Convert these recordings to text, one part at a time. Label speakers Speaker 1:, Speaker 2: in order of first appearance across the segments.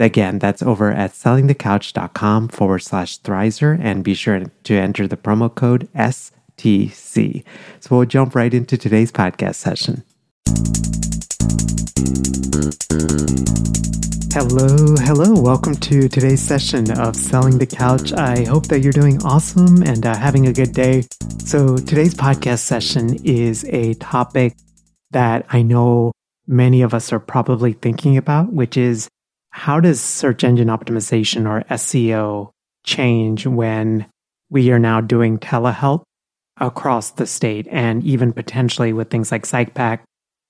Speaker 1: Again, that's over at sellingthecouch.com forward slash Thrizer and be sure to enter the promo code STC. So we'll jump right into today's podcast session. Hello, hello. Welcome to today's session of Selling the Couch. I hope that you're doing awesome and uh, having a good day. So, today's podcast session is a topic that I know many of us are probably thinking about, which is how does search engine optimization or SEO change when we are now doing telehealth across the state and even potentially with things like PSYPACT?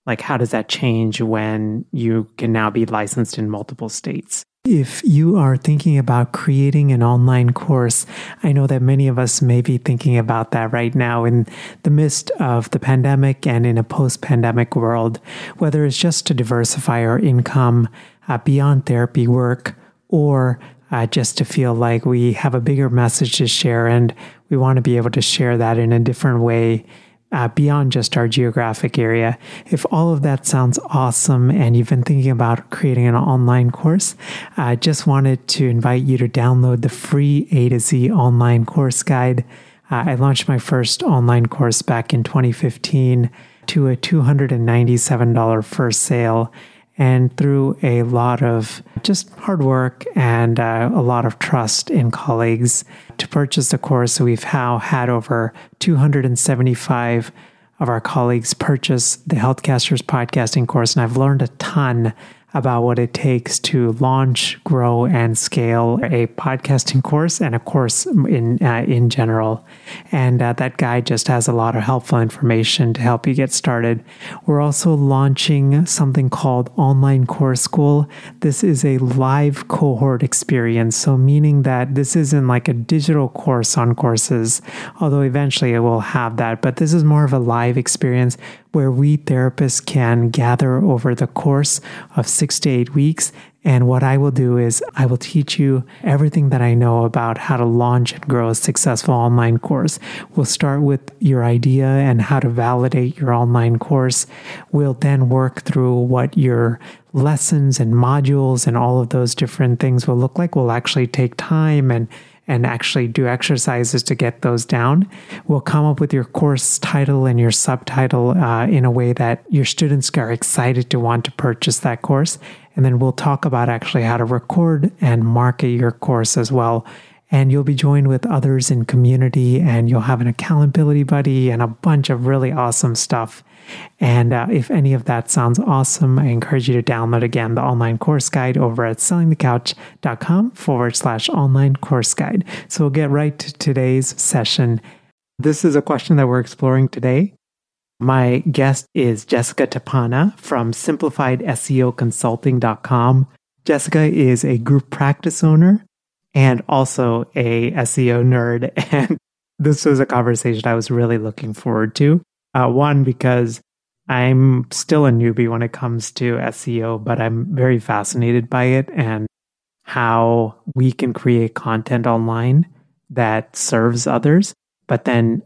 Speaker 1: Like, how does that change when you can now be licensed in multiple states? If you are thinking about creating an online course, I know that many of us may be thinking about that right now in the midst of the pandemic and in a post pandemic world, whether it's just to diversify our income, uh, beyond therapy work or uh, just to feel like we have a bigger message to share and we want to be able to share that in a different way uh, beyond just our geographic area. If all of that sounds awesome and you've been thinking about creating an online course, I just wanted to invite you to download the free A to Z online course guide. Uh, I launched my first online course back in 2015 to a $297 first sale and through a lot of just hard work and uh, a lot of trust in colleagues to purchase the course. we've now had over 275 of our colleagues purchase the Healthcasters podcasting course, and I've learned a ton about what it takes to launch, grow, and scale a podcasting course and a course in uh, in general. And uh, that guide just has a lot of helpful information to help you get started. We're also launching something called Online Course School. This is a live cohort experience, so meaning that this isn't like a digital course on courses, although eventually it will have that. But this is more of a live experience where we therapists can gather over the course of six to eight weeks. And what I will do is I will teach you everything that I know about how to launch and grow a successful online course. We'll start with your idea and how to validate your online course. We'll then work through what your lessons and modules and all of those different things will look like. We'll actually take time and and actually do exercises to get those down. We'll come up with your course title and your subtitle uh, in a way that your students are excited to want to purchase that course. And then we'll talk about actually how to record and market your course as well. And you'll be joined with others in community, and you'll have an accountability buddy and a bunch of really awesome stuff. And uh, if any of that sounds awesome, I encourage you to download again the online course guide over at sellingthecouch.com forward slash online course guide. So we'll get right to today's session. This is a question that we're exploring today. My guest is Jessica Tappana from simplifiedseoconsulting.com. Jessica is a group practice owner and also a SEO nerd. And this was a conversation I was really looking forward to. Uh, one, because I'm still a newbie when it comes to SEO, but I'm very fascinated by it and how we can create content online that serves others, but then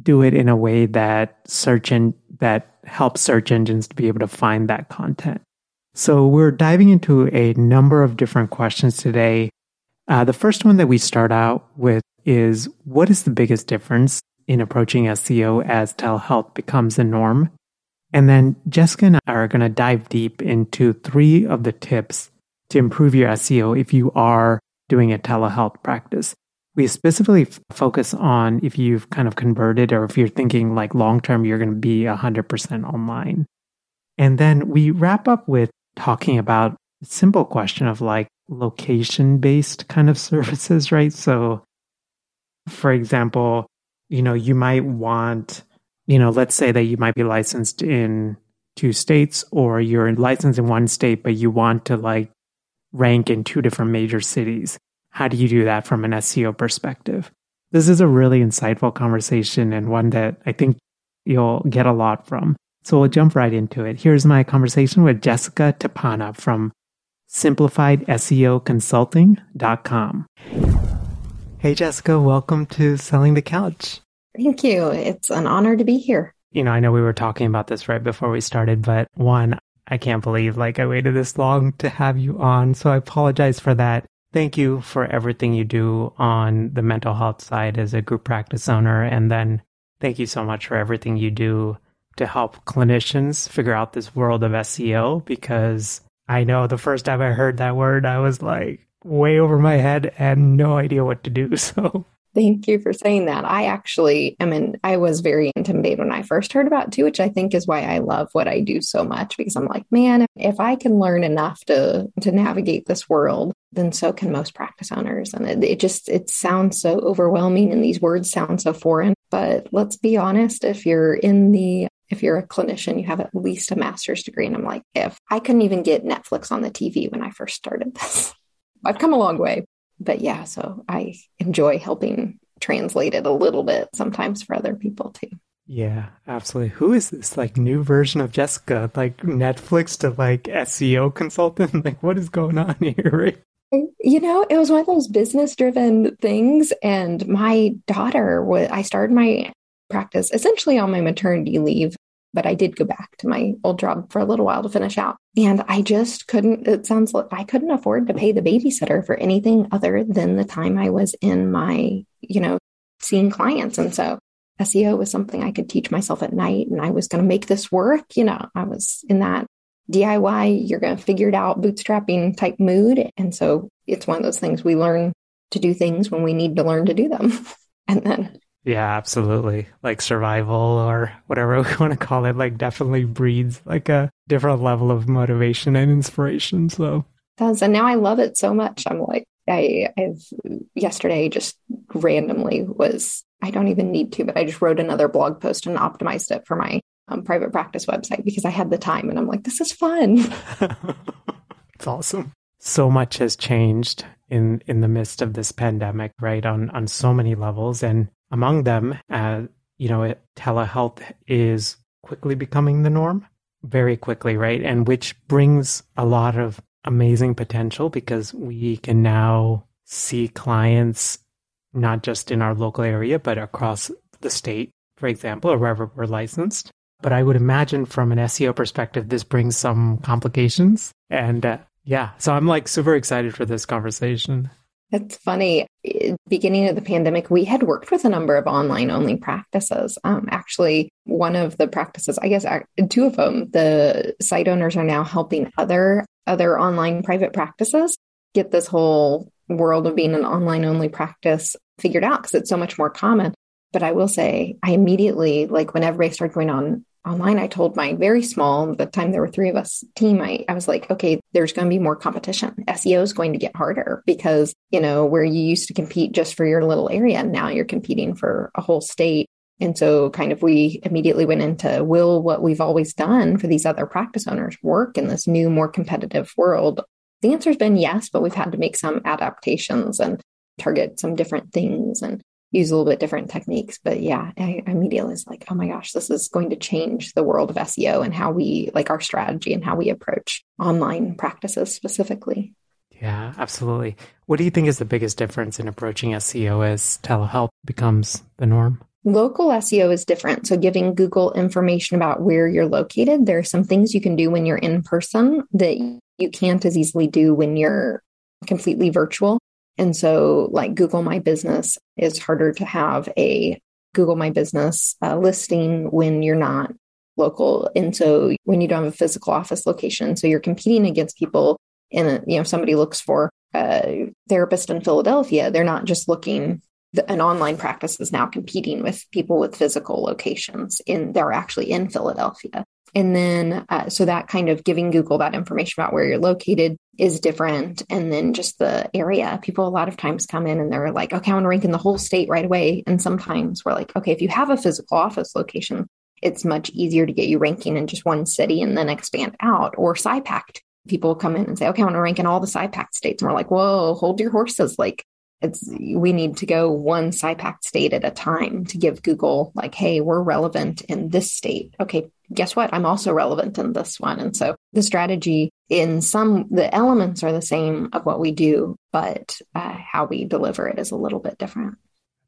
Speaker 1: do it in a way that search and that helps search engines to be able to find that content. So we're diving into a number of different questions today. Uh, the first one that we start out with is what is the biggest difference in approaching SEO as telehealth becomes the norm. And then Jessica and I are going to dive deep into three of the tips to improve your SEO if you are doing a telehealth practice. we specifically focus on if you've kind of converted or if you're thinking like long term, you're going to be 100% online. And then we wrap up with talking about a simple question of like location based kind of services, right? So, for example, you know, you might want, you know, let's say that you might be licensed in two states or you're licensed in one state, but you want to like rank in two different major cities. How do you do that from an SEO perspective? This is a really insightful conversation and one that I think you'll get a lot from. So we'll jump right into it. Here's my conversation with Jessica Tappana from simplifiedseoconsulting.com. Hey, Jessica, welcome to Selling the Couch.
Speaker 2: Thank you. It's an honor to be here.
Speaker 1: You know, I know we were talking about this right before we started, but one, I can't believe like I waited this long to have you on. So I apologize for that. Thank you for everything you do on the mental health side as a group practice owner. And then thank you so much for everything you do to help clinicians figure out this world of SEO because I know the first time I heard that word, I was like way over my head and no idea what to do. So
Speaker 2: Thank you for saying that. I actually, I mean, I was very intimidated when I first heard about it too, which I think is why I love what I do so much because I'm like, man, if I can learn enough to to navigate this world, then so can most practice owners. And it, it just it sounds so overwhelming, and these words sound so foreign. But let's be honest, if you're in the if you're a clinician, you have at least a master's degree. And I'm like, if I couldn't even get Netflix on the TV when I first started this, I've come a long way but yeah, so I enjoy helping translate it a little bit sometimes for other people too.
Speaker 1: Yeah, absolutely. Who is this like new version of Jessica? Like Netflix to like SEO consultant? Like what is going on here, right?
Speaker 2: You know, it was one of those business driven things. And my daughter was, I started my practice essentially on my maternity leave but I did go back to my old job for a little while to finish out. And I just couldn't, it sounds like I couldn't afford to pay the babysitter for anything other than the time I was in my, you know, seeing clients. And so SEO was something I could teach myself at night and I was going to make this work. You know, I was in that DIY, you're going to figure it out, bootstrapping type mood. And so it's one of those things we learn to do things when we need to learn to do them. and then
Speaker 1: yeah, absolutely. Like survival or whatever we want to call it, like definitely breeds like a different level of motivation and inspiration. So
Speaker 2: it does. And now I love it so much. I'm like, I, I've yesterday just randomly was, I don't even need to, but I just wrote another blog post and optimized it for my um, private practice website because I had the time and I'm like, this is fun.
Speaker 1: it's awesome. So much has changed in in the midst of this pandemic, right? On on so many levels, and among them, uh, you know, telehealth is quickly becoming the norm, very quickly, right? And which brings a lot of amazing potential because we can now see clients not just in our local area, but across the state, for example, or wherever we're licensed. But I would imagine from an SEO perspective, this brings some complications. And uh, yeah, so I'm like super excited for this conversation.
Speaker 2: It's funny. Beginning of the pandemic, we had worked with a number of online only practices. Um, actually, one of the practices, I guess, two of them, the site owners are now helping other other online private practices get this whole world of being an online only practice figured out because it's so much more common. But I will say, I immediately, like when everybody started going on online, I told my very small, the time there were three of us team, I, I was like, okay, there's going to be more competition. SEO is going to get harder because, you know, where you used to compete just for your little area, now you're competing for a whole state. And so, kind of, we immediately went into will what we've always done for these other practice owners work in this new, more competitive world? The answer has been yes, but we've had to make some adaptations and target some different things and use a little bit different techniques. But yeah, I, immediately was like, oh my gosh, this is going to change the world of SEO and how we like our strategy and how we approach online practices specifically.
Speaker 1: Yeah, absolutely. What do you think is the biggest difference in approaching SEO as telehealth becomes the norm?
Speaker 2: Local SEO is different. So, giving Google information about where you're located, there are some things you can do when you're in person that you can't as easily do when you're completely virtual. And so, like Google My Business is harder to have a Google My Business uh, listing when you're not local. And so, when you don't have a physical office location, so you're competing against people. And you know, somebody looks for a therapist in Philadelphia. They're not just looking the, an online practice is now competing with people with physical locations in they're actually in Philadelphia. And then, uh, so that kind of giving Google that information about where you're located is different. And then just the area, people a lot of times come in and they're like, okay, I want to rank in the whole state right away. And sometimes we're like, okay, if you have a physical office location, it's much easier to get you ranking in just one city and then expand out or PSYPACT. People come in and say, okay, I want to rank in all the PSYPACT states. And we're like, whoa, hold your horses. Like, it's we need to go one PSYPACT state at a time to give Google like, hey, we're relevant in this state. Okay, guess what? I'm also relevant in this one. And so the strategy in some, the elements are the same of what we do, but uh, how we deliver it is a little bit different.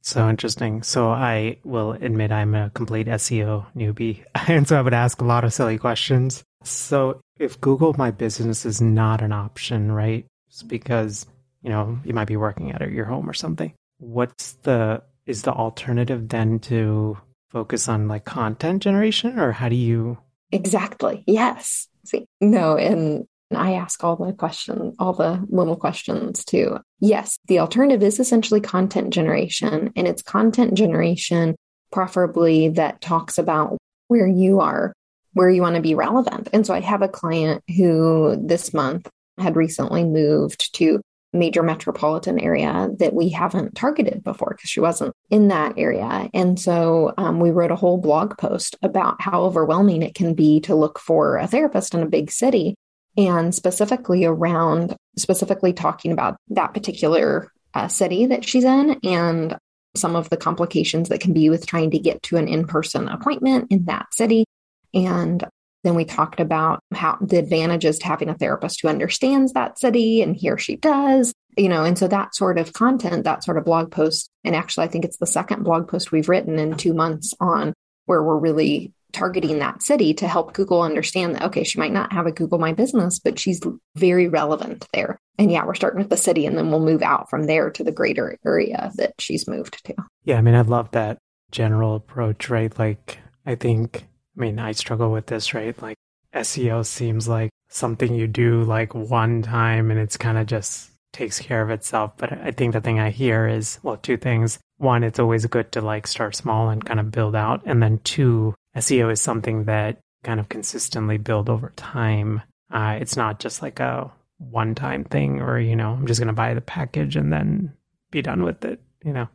Speaker 1: So interesting. So I will admit I'm a complete SEO newbie. And so I would ask a lot of silly questions. So if Google My Business is not an option, right? It's because, you know, you might be working at your home or something. What's the, is the alternative then to focus on like content generation or how do you
Speaker 2: exactly yes see no and I ask all the questions, all the little questions too. Yes, the alternative is essentially content generation, and it's content generation, preferably that talks about where you are, where you want to be relevant. And so I have a client who this month had recently moved to major metropolitan area that we haven't targeted before because she wasn't in that area. And so um, we wrote a whole blog post about how overwhelming it can be to look for a therapist in a big city and specifically around specifically talking about that particular uh, city that she's in and some of the complications that can be with trying to get to an in-person appointment in that city and then we talked about how the advantages to having a therapist who understands that city and he or she does, you know, and so that sort of content, that sort of blog post. And actually, I think it's the second blog post we've written in two months on where we're really targeting that city to help Google understand that, okay, she might not have a Google My Business, but she's very relevant there. And yeah, we're starting with the city and then we'll move out from there to the greater area that she's moved to.
Speaker 1: Yeah, I mean, I love that general approach, right? Like, I think I mean, I struggle with this, right? Like SEO seems like something you do like one time and it's kind of just takes care of itself. But I think the thing I hear is, well, two things. One, it's always good to like start small and kind of build out. And then two, SEO is something that kind of consistently build over time. Uh, it's not just like a one time thing or, you know, I'm just going to buy the package and then be done with it, you know?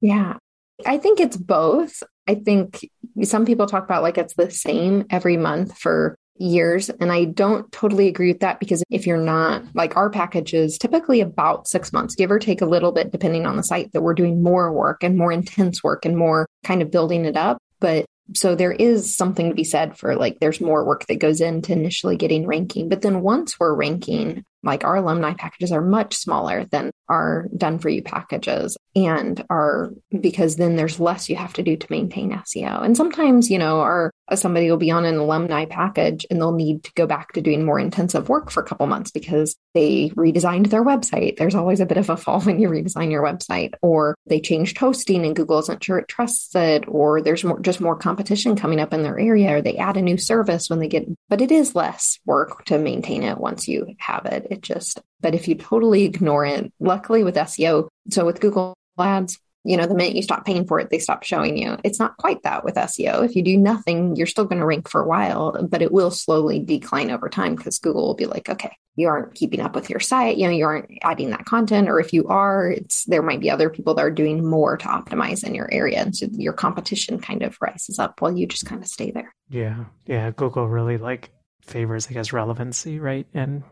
Speaker 2: Yeah. I think it's both. I think some people talk about like it's the same every month for years. And I don't totally agree with that because if you're not like our package is typically about six months, give or take a little bit, depending on the site, that we're doing more work and more intense work and more kind of building it up. But so there is something to be said for like there's more work that goes into initially getting ranking. But then once we're ranking, like our alumni packages are much smaller than our done for you packages and are because then there's less you have to do to maintain SEO. And sometimes, you know, our uh, somebody will be on an alumni package and they'll need to go back to doing more intensive work for a couple months because they redesigned their website. There's always a bit of a fall when you redesign your website or they changed hosting and Google isn't sure it trusts it or there's more just more competition coming up in their area or they add a new service when they get but it is less work to maintain it once you have it it just, but if you totally ignore it, luckily with SEO, so with Google Ads, you know, the minute you stop paying for it, they stop showing you. It's not quite that with SEO. If you do nothing, you're still going to rank for a while, but it will slowly decline over time because Google will be like, okay, you aren't keeping up with your site, you know, you aren't adding that content, or if you are, it's there might be other people that are doing more to optimize in your area, and so your competition kind of rises up while you just kind of stay there.
Speaker 1: Yeah, yeah. Google really like favors, I guess, relevancy, right, and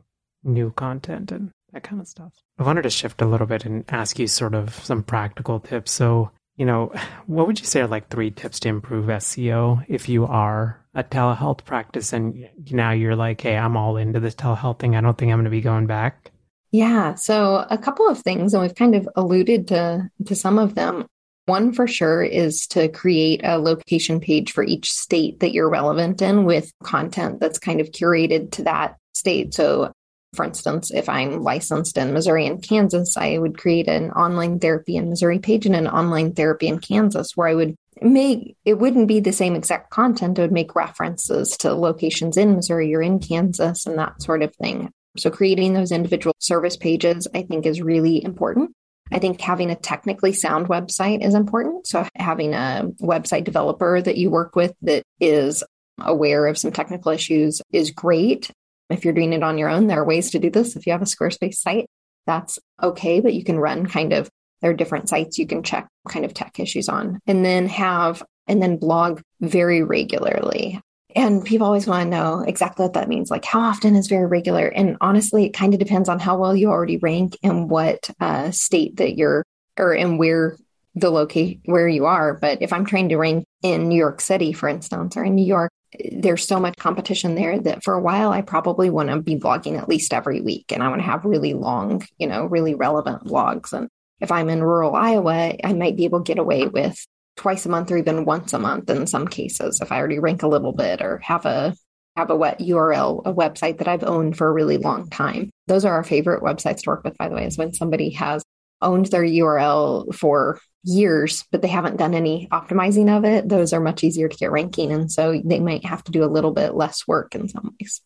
Speaker 1: new content and that kind of stuff. I wanted to shift a little bit and ask you sort of some practical tips. So, you know, what would you say are like three tips to improve SEO if you are a telehealth practice and now you're like, hey, I'm all into this telehealth thing. I don't think I'm going to be going back?
Speaker 2: Yeah. So, a couple of things, and we've kind of alluded to, to some of them. One for sure is to create a location page for each state that you're relevant in with content that's kind of curated to that state. So for instance, if I'm licensed in Missouri and Kansas, I would create an online therapy in Missouri page and an online therapy in Kansas where I would make it wouldn't be the same exact content. I would make references to locations in Missouri or in Kansas and that sort of thing. So creating those individual service pages, I think, is really important. I think having a technically sound website is important. So having a website developer that you work with that is aware of some technical issues is great. If you're doing it on your own, there are ways to do this. If you have a Squarespace site, that's okay, but you can run kind of, there are different sites you can check kind of tech issues on and then have, and then blog very regularly. And people always want to know exactly what that means. Like, how often is very regular? And honestly, it kind of depends on how well you already rank and what uh, state that you're, or and where the location where you are. But if I'm trying to rank in New York City, for instance, or in New York, there's so much competition there that for a while I probably want to be blogging at least every week, and I want to have really long, you know, really relevant blogs. And if I'm in rural Iowa, I might be able to get away with twice a month or even once a month in some cases if I already rank a little bit or have a have a wet URL, a website that I've owned for a really long time. Those are our favorite websites to work with, by the way, is when somebody has owned their URL for years, but they haven't done any optimizing of it. Those are much easier to get ranking. And so they might have to do a little bit less work in some ways.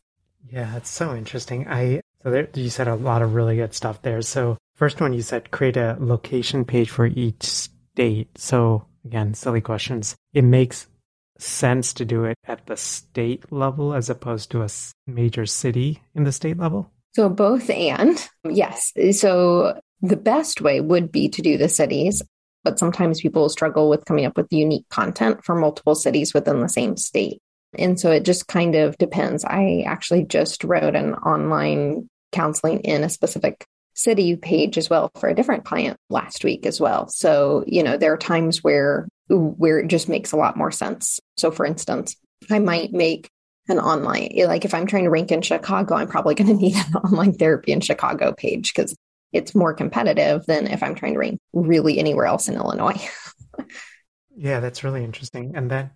Speaker 1: Yeah, that's so interesting. I so there, you said a lot of really good stuff there. So first one you said create a location page for each state. So again, silly questions. It makes sense to do it at the state level as opposed to a major city in the state level?
Speaker 2: So, both and yes. So, the best way would be to do the cities, but sometimes people struggle with coming up with unique content for multiple cities within the same state. And so it just kind of depends. I actually just wrote an online counseling in a specific city page as well for a different client last week as well. So, you know, there are times where where it just makes a lot more sense. So for instance, I might make an online like if I'm trying to rank in Chicago, I'm probably going to need an online therapy in Chicago page because it's more competitive than if I'm trying to rank really anywhere else in Illinois.
Speaker 1: yeah, that's really interesting. And then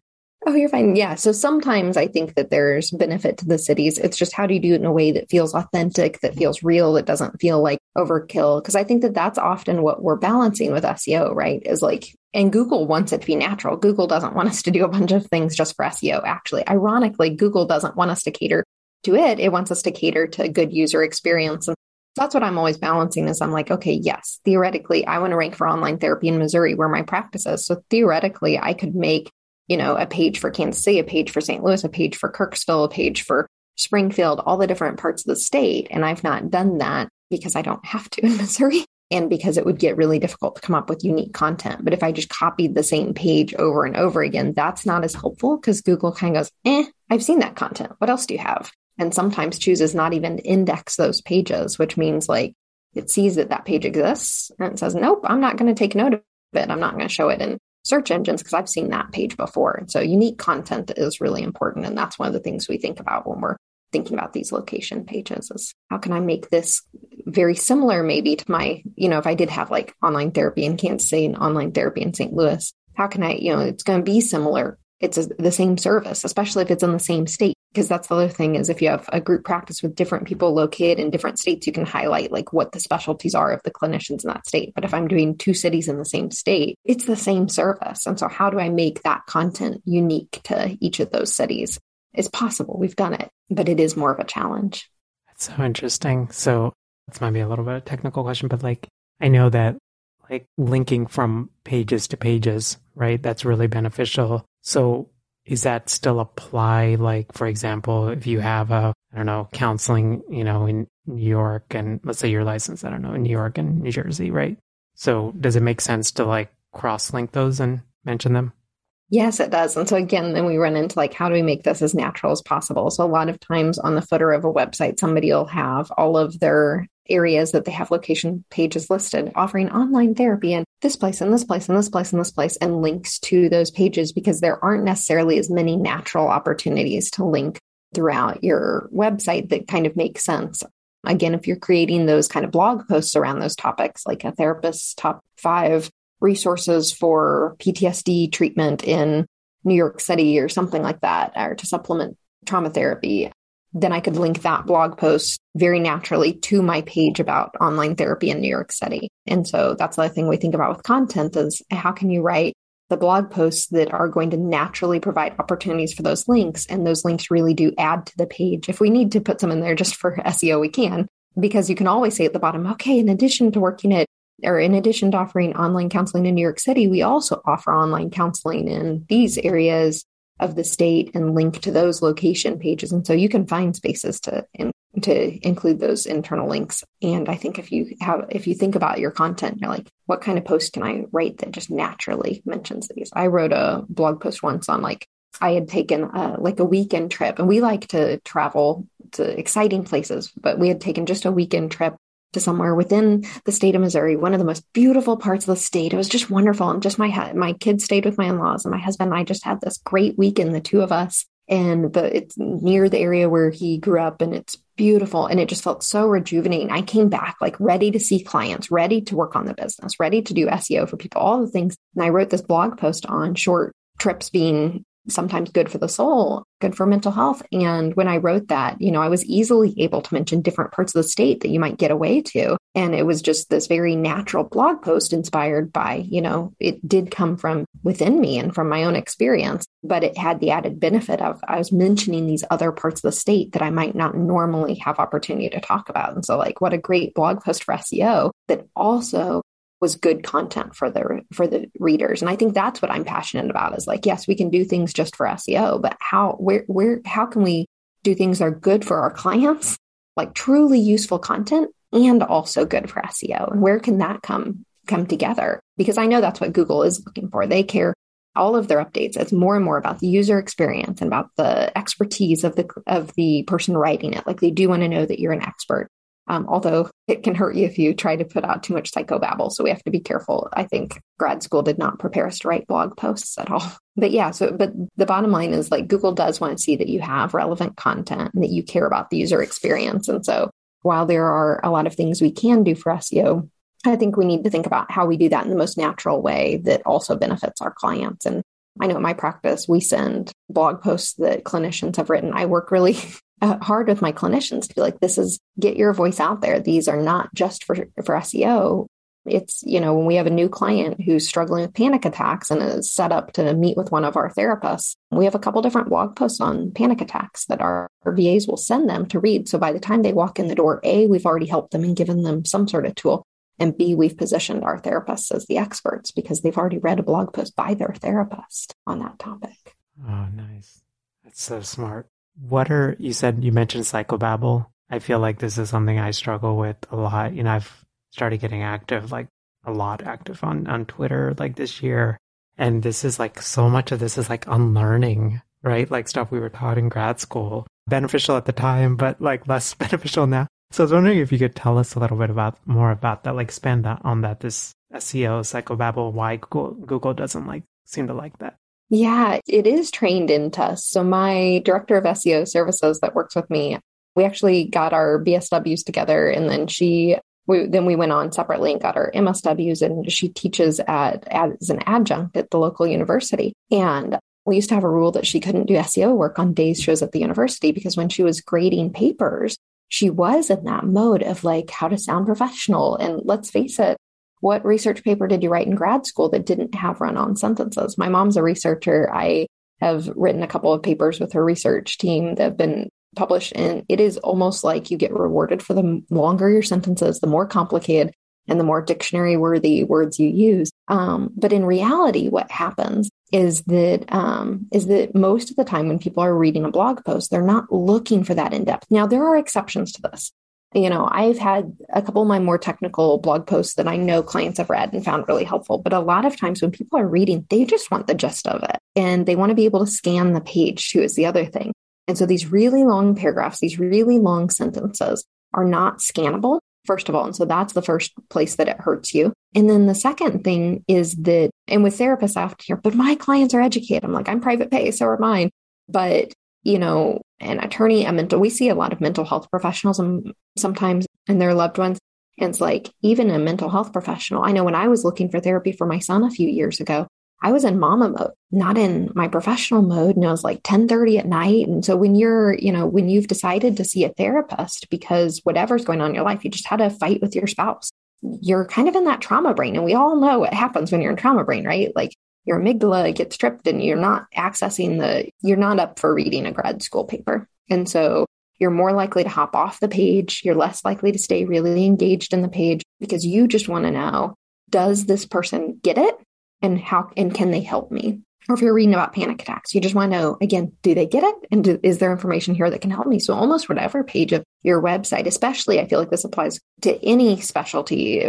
Speaker 2: Oh, you're fine. Yeah. So sometimes I think that there's benefit to the cities. It's just how do you do it in a way that feels authentic, that mm-hmm. feels real, that doesn't feel like overkill? Because I think that that's often what we're balancing with SEO, right? Is like, and Google wants it to be natural. Google doesn't want us to do a bunch of things just for SEO, actually. Ironically, Google doesn't want us to cater to it. It wants us to cater to a good user experience. And that's what I'm always balancing is I'm like, okay, yes, theoretically, I want to rank for online therapy in Missouri where my practice is. So theoretically, I could make you know, a page for Kansas City, a page for St. Louis, a page for Kirksville, a page for Springfield, all the different parts of the state. And I've not done that because I don't have to in Missouri and because it would get really difficult to come up with unique content. But if I just copied the same page over and over again, that's not as helpful because Google kind of goes, eh, I've seen that content. What else do you have? And sometimes chooses not even to index those pages, which means like it sees that that page exists and it says, nope, I'm not going to take note of it. I'm not going to show it in search engines because I've seen that page before. And so unique content is really important. And that's one of the things we think about when we're thinking about these location pages is how can I make this very similar maybe to my, you know, if I did have like online therapy in Kansas City and online therapy in St. Louis, how can I, you know, it's going to be similar. It's a, the same service, especially if it's in the same state because that's the other thing is if you have a group practice with different people located in different states you can highlight like what the specialties are of the clinicians in that state. But if i'm doing two cities in the same state it's the same service. And so how do i make that content unique to each of those cities? It's possible. We've done it but it is more of a challenge.
Speaker 1: That's so interesting. So this might be a little bit of a technical question but like i know that like linking from pages to pages right that's really beneficial. So is that still apply? Like, for example, if you have a, I don't know, counseling, you know, in New York and let's say you're licensed, I don't know, in New York and New Jersey, right? So does it make sense to like cross link those and mention them?
Speaker 2: Yes, it does. And so again, then we run into like, how do we make this as natural as possible? So a lot of times on the footer of a website, somebody will have all of their areas that they have location pages listed offering online therapy in this place and this place and this place and this place and links to those pages because there aren't necessarily as many natural opportunities to link throughout your website that kind of make sense. Again, if you're creating those kind of blog posts around those topics, like a therapist's top five resources for PTSD treatment in New York City or something like that, or to supplement trauma therapy, then I could link that blog post very naturally to my page about online therapy in New York City. And so that's the thing we think about with content is how can you write the blog posts that are going to naturally provide opportunities for those links and those links really do add to the page. If we need to put some in there just for SEO, we can, because you can always say at the bottom, okay, in addition to working at or in addition to offering online counseling in New York City, we also offer online counseling in these areas of the state and link to those location pages. And so you can find spaces to in, to include those internal links. And I think if you have if you think about your content, you're like, what kind of post can I write that just naturally mentions these? I wrote a blog post once on like I had taken a, like a weekend trip, and we like to travel to exciting places, but we had taken just a weekend trip to somewhere within the state of Missouri, one of the most beautiful parts of the state. It was just wonderful. And just my my kids stayed with my in-laws and my husband and I just had this great weekend, the two of us. And the it's near the area where he grew up and it's beautiful. And it just felt so rejuvenating. I came back like ready to see clients, ready to work on the business, ready to do SEO for people, all the things. And I wrote this blog post on short trips being sometimes good for the soul, good for mental health. And when I wrote that, you know, I was easily able to mention different parts of the state that you might get away to. And it was just this very natural blog post inspired by, you know, it did come from within me and from my own experience, but it had the added benefit of I was mentioning these other parts of the state that I might not normally have opportunity to talk about. And so, like, what a great blog post for SEO that also was good content for the for the readers. And i think that's what i'm passionate about is like yes we can do things just for seo but how where where how can we do things that are good for our clients like truly useful content and also good for seo and where can that come come together? Because i know that's what google is looking for. They care all of their updates. It's more and more about the user experience and about the expertise of the of the person writing it. Like they do want to know that you're an expert um, although it can hurt you if you try to put out too much psychobabble. So we have to be careful. I think grad school did not prepare us to write blog posts at all. But yeah, so, but the bottom line is like Google does want to see that you have relevant content and that you care about the user experience. And so while there are a lot of things we can do for SEO, I think we need to think about how we do that in the most natural way that also benefits our clients. And I know in my practice, we send blog posts that clinicians have written. I work really Uh, hard with my clinicians to be like, this is get your voice out there. These are not just for, for SEO. It's, you know, when we have a new client who's struggling with panic attacks and is set up to meet with one of our therapists, we have a couple different blog posts on panic attacks that our, our VAs will send them to read. So by the time they walk in the door, A, we've already helped them and given them some sort of tool. And B, we've positioned our therapists as the experts because they've already read a blog post by their therapist on that topic.
Speaker 1: Oh, nice. That's so smart. What are, you said you mentioned psychobabble. I feel like this is something I struggle with a lot. You know, I've started getting active, like a lot active on, on Twitter like this year. And this is like so much of this is like unlearning, right? Like stuff we were taught in grad school, beneficial at the time, but like less beneficial now. So I was wondering if you could tell us a little bit about more about that, like expand that on that, this SEO psychobabble, why Google, Google doesn't like seem to like that.
Speaker 2: Yeah, it is trained into us. So my director of SEO services that works with me, we actually got our BSWs together and then she we, then we went on separately and got our MSWs and she teaches at as an adjunct at the local university. And we used to have a rule that she couldn't do SEO work on days she was at the university because when she was grading papers, she was in that mode of like how to sound professional. And let's face it, what research paper did you write in grad school that didn't have run on sentences? My mom's a researcher. I have written a couple of papers with her research team that have been published, and it is almost like you get rewarded for the longer your sentences, the more complicated and the more dictionary worthy words you use. Um, but in reality, what happens is that um, is that most of the time when people are reading a blog post, they're not looking for that in depth. Now there are exceptions to this you know, I've had a couple of my more technical blog posts that I know clients have read and found really helpful. But a lot of times when people are reading, they just want the gist of it and they want to be able to scan the page too, is the other thing. And so these really long paragraphs, these really long sentences are not scannable, first of all. And so that's the first place that it hurts you. And then the second thing is that, and with therapists out here, but my clients are educated. I'm like, I'm private pay, so are mine. But you know, an attorney, a mental, we see a lot of mental health professionals and sometimes and their loved ones. And it's like, even a mental health professional. I know when I was looking for therapy for my son a few years ago, I was in mama mode, not in my professional mode. And it was like 10 30 at night. And so when you're, you know, when you've decided to see a therapist because whatever's going on in your life, you just had a fight with your spouse, you're kind of in that trauma brain. And we all know what happens when you're in trauma brain, right? Like your amygdala gets tripped and you're not accessing the, you're not up for reading a grad school paper. And so you're more likely to hop off the page. You're less likely to stay really engaged in the page because you just want to know does this person get it? And how and can they help me? Or if you're reading about panic attacks, you just want to know again, do they get it? And do, is there information here that can help me? So, almost whatever page of your website, especially, I feel like this applies to any specialty,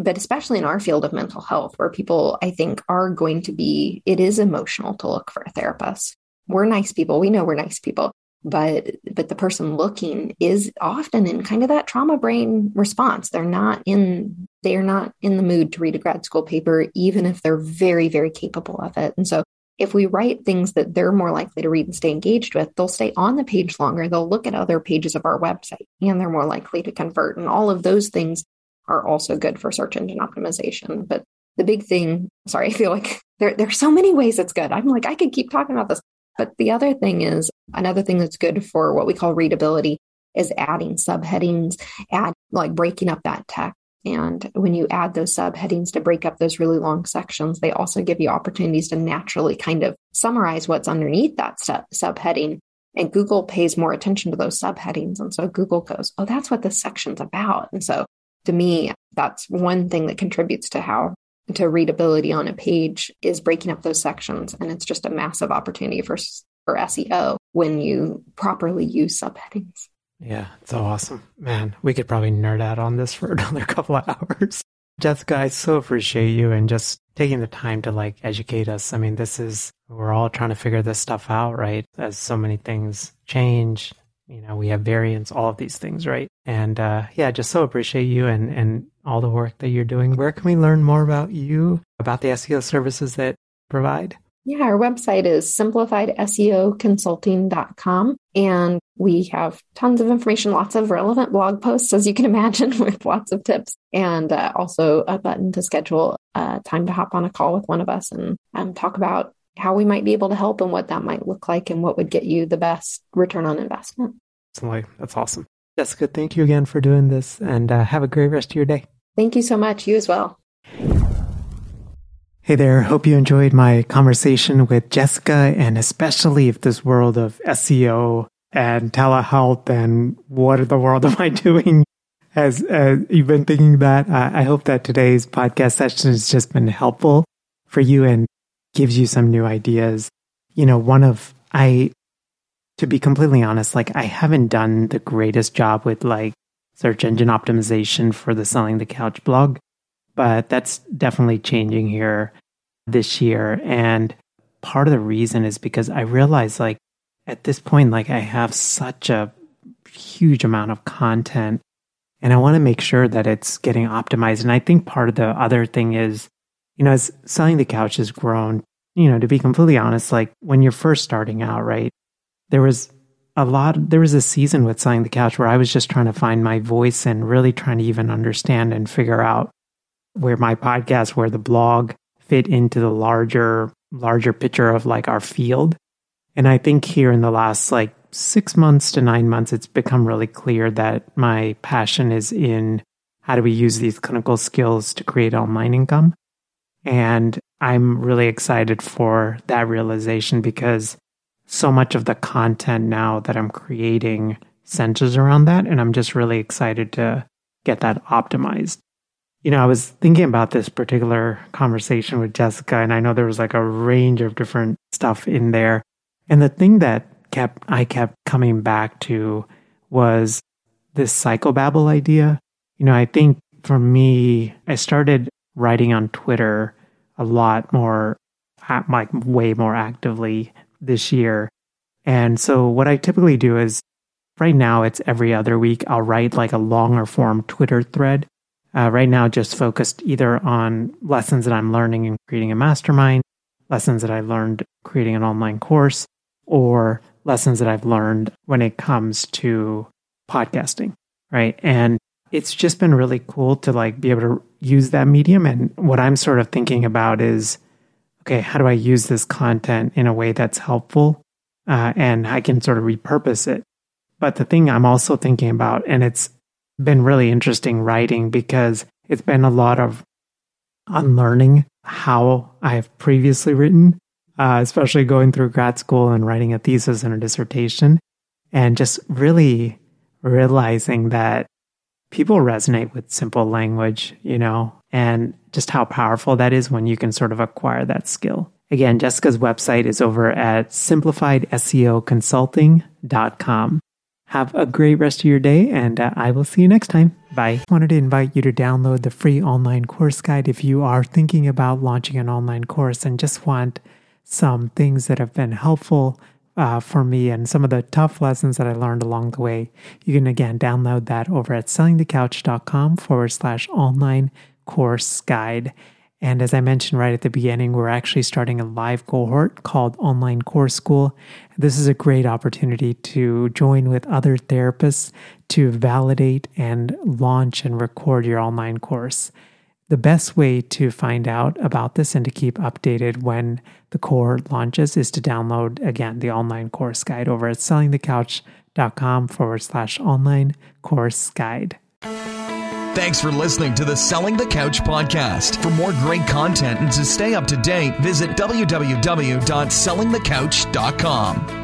Speaker 2: but especially in our field of mental health, where people, I think, are going to be, it is emotional to look for a therapist. We're nice people. We know we're nice people but but the person looking is often in kind of that trauma brain response they're not in they're not in the mood to read a grad school paper even if they're very very capable of it and so if we write things that they're more likely to read and stay engaged with they'll stay on the page longer they'll look at other pages of our website and they're more likely to convert and all of those things are also good for search engine optimization but the big thing sorry i feel like there, there are so many ways it's good i'm like i could keep talking about this but the other thing is another thing that's good for what we call readability is adding subheadings, add like breaking up that text. And when you add those subheadings to break up those really long sections, they also give you opportunities to naturally kind of summarize what's underneath that sub- subheading. And Google pays more attention to those subheadings. And so Google goes, oh, that's what this section's about. And so to me, that's one thing that contributes to how to readability on a page is breaking up those sections. And it's just a massive opportunity for, for SEO when you properly use subheadings.
Speaker 1: Yeah, so awesome. Man, we could probably nerd out on this for another couple of hours. Jessica, I so appreciate you and just taking the time to like educate us. I mean, this is, we're all trying to figure this stuff out, right? As so many things change, you know, we have variants, all of these things, right? And uh, yeah, just so appreciate you and, and all the work that you're doing. Where can we learn more about you, about the SEO services that provide?
Speaker 2: Yeah, our website is simplifiedseoconsulting.com. And we have tons of information, lots of relevant blog posts, as you can imagine, with lots of tips, and uh, also a button to schedule uh, time to hop on a call with one of us and um, talk about how we might be able to help and what that might look like and what would get you the best return on investment.
Speaker 1: Absolutely. That's awesome. Jessica, thank you again for doing this and uh, have a great rest of your day.
Speaker 2: Thank you so much. You as well.
Speaker 1: Hey there. Hope you enjoyed my conversation with Jessica and especially if this world of SEO and telehealth and what in the world am I doing as uh, you've been thinking that. Uh, I hope that today's podcast session has just been helpful for you and gives you some new ideas. You know, one of, I, to be completely honest, like I haven't done the greatest job with like search engine optimization for the Selling the Couch blog, but that's definitely changing here this year. And part of the reason is because I realize like at this point, like I have such a huge amount of content and I want to make sure that it's getting optimized. And I think part of the other thing is you know, as selling the couch has grown, you know, to be completely honest, like when you're first starting out, right? There was a lot, there was a season with selling the couch where I was just trying to find my voice and really trying to even understand and figure out where my podcast, where the blog fit into the larger, larger picture of like our field. And I think here in the last like six months to nine months, it's become really clear that my passion is in how do we use these clinical skills to create online income. And I'm really excited for that realization because so much of the content now that I'm creating centers around that. And I'm just really excited to get that optimized. You know, I was thinking about this particular conversation with Jessica, and I know there was like a range of different stuff in there. And the thing that kept I kept coming back to was this psychobabble idea. You know, I think for me, I started writing on Twitter a lot more, like way more actively this year. And so what I typically do is right now it's every other week I'll write like a longer form Twitter thread. Uh, right now, just focused either on lessons that I'm learning in creating a mastermind, lessons that I learned creating an online course, or lessons that I've learned when it comes to podcasting. Right. And it's just been really cool to like be able to use that medium. And what I'm sort of thinking about is, okay, how do I use this content in a way that's helpful? Uh, and I can sort of repurpose it. But the thing I'm also thinking about, and it's been really interesting writing because it's been a lot of unlearning how I've previously written, uh, especially going through grad school and writing a thesis and a dissertation. and just really realizing that people resonate with simple language, you know, and just how powerful that is when you can sort of acquire that skill. Again, Jessica's website is over at simplifiedseoconsulting.com. Have a great rest of your day, and uh, I will see you next time. Bye. Wanted to invite you to download the free online course guide if you are thinking about launching an online course and just want some things that have been helpful uh, for me and some of the tough lessons that I learned along the way. You can again download that over at sellingthecouch.com forward slash online course guide. And as I mentioned right at the beginning, we're actually starting a live cohort called Online Course School. This is a great opportunity to join with other therapists to validate and launch and record your online course. The best way to find out about this and to keep updated when the cohort launches is to download again the online course guide over at sellingthecouch.com forward slash online course guide.
Speaker 3: Thanks for listening to the Selling the Couch podcast. For more great content and to stay up to date, visit www.sellingthecouch.com.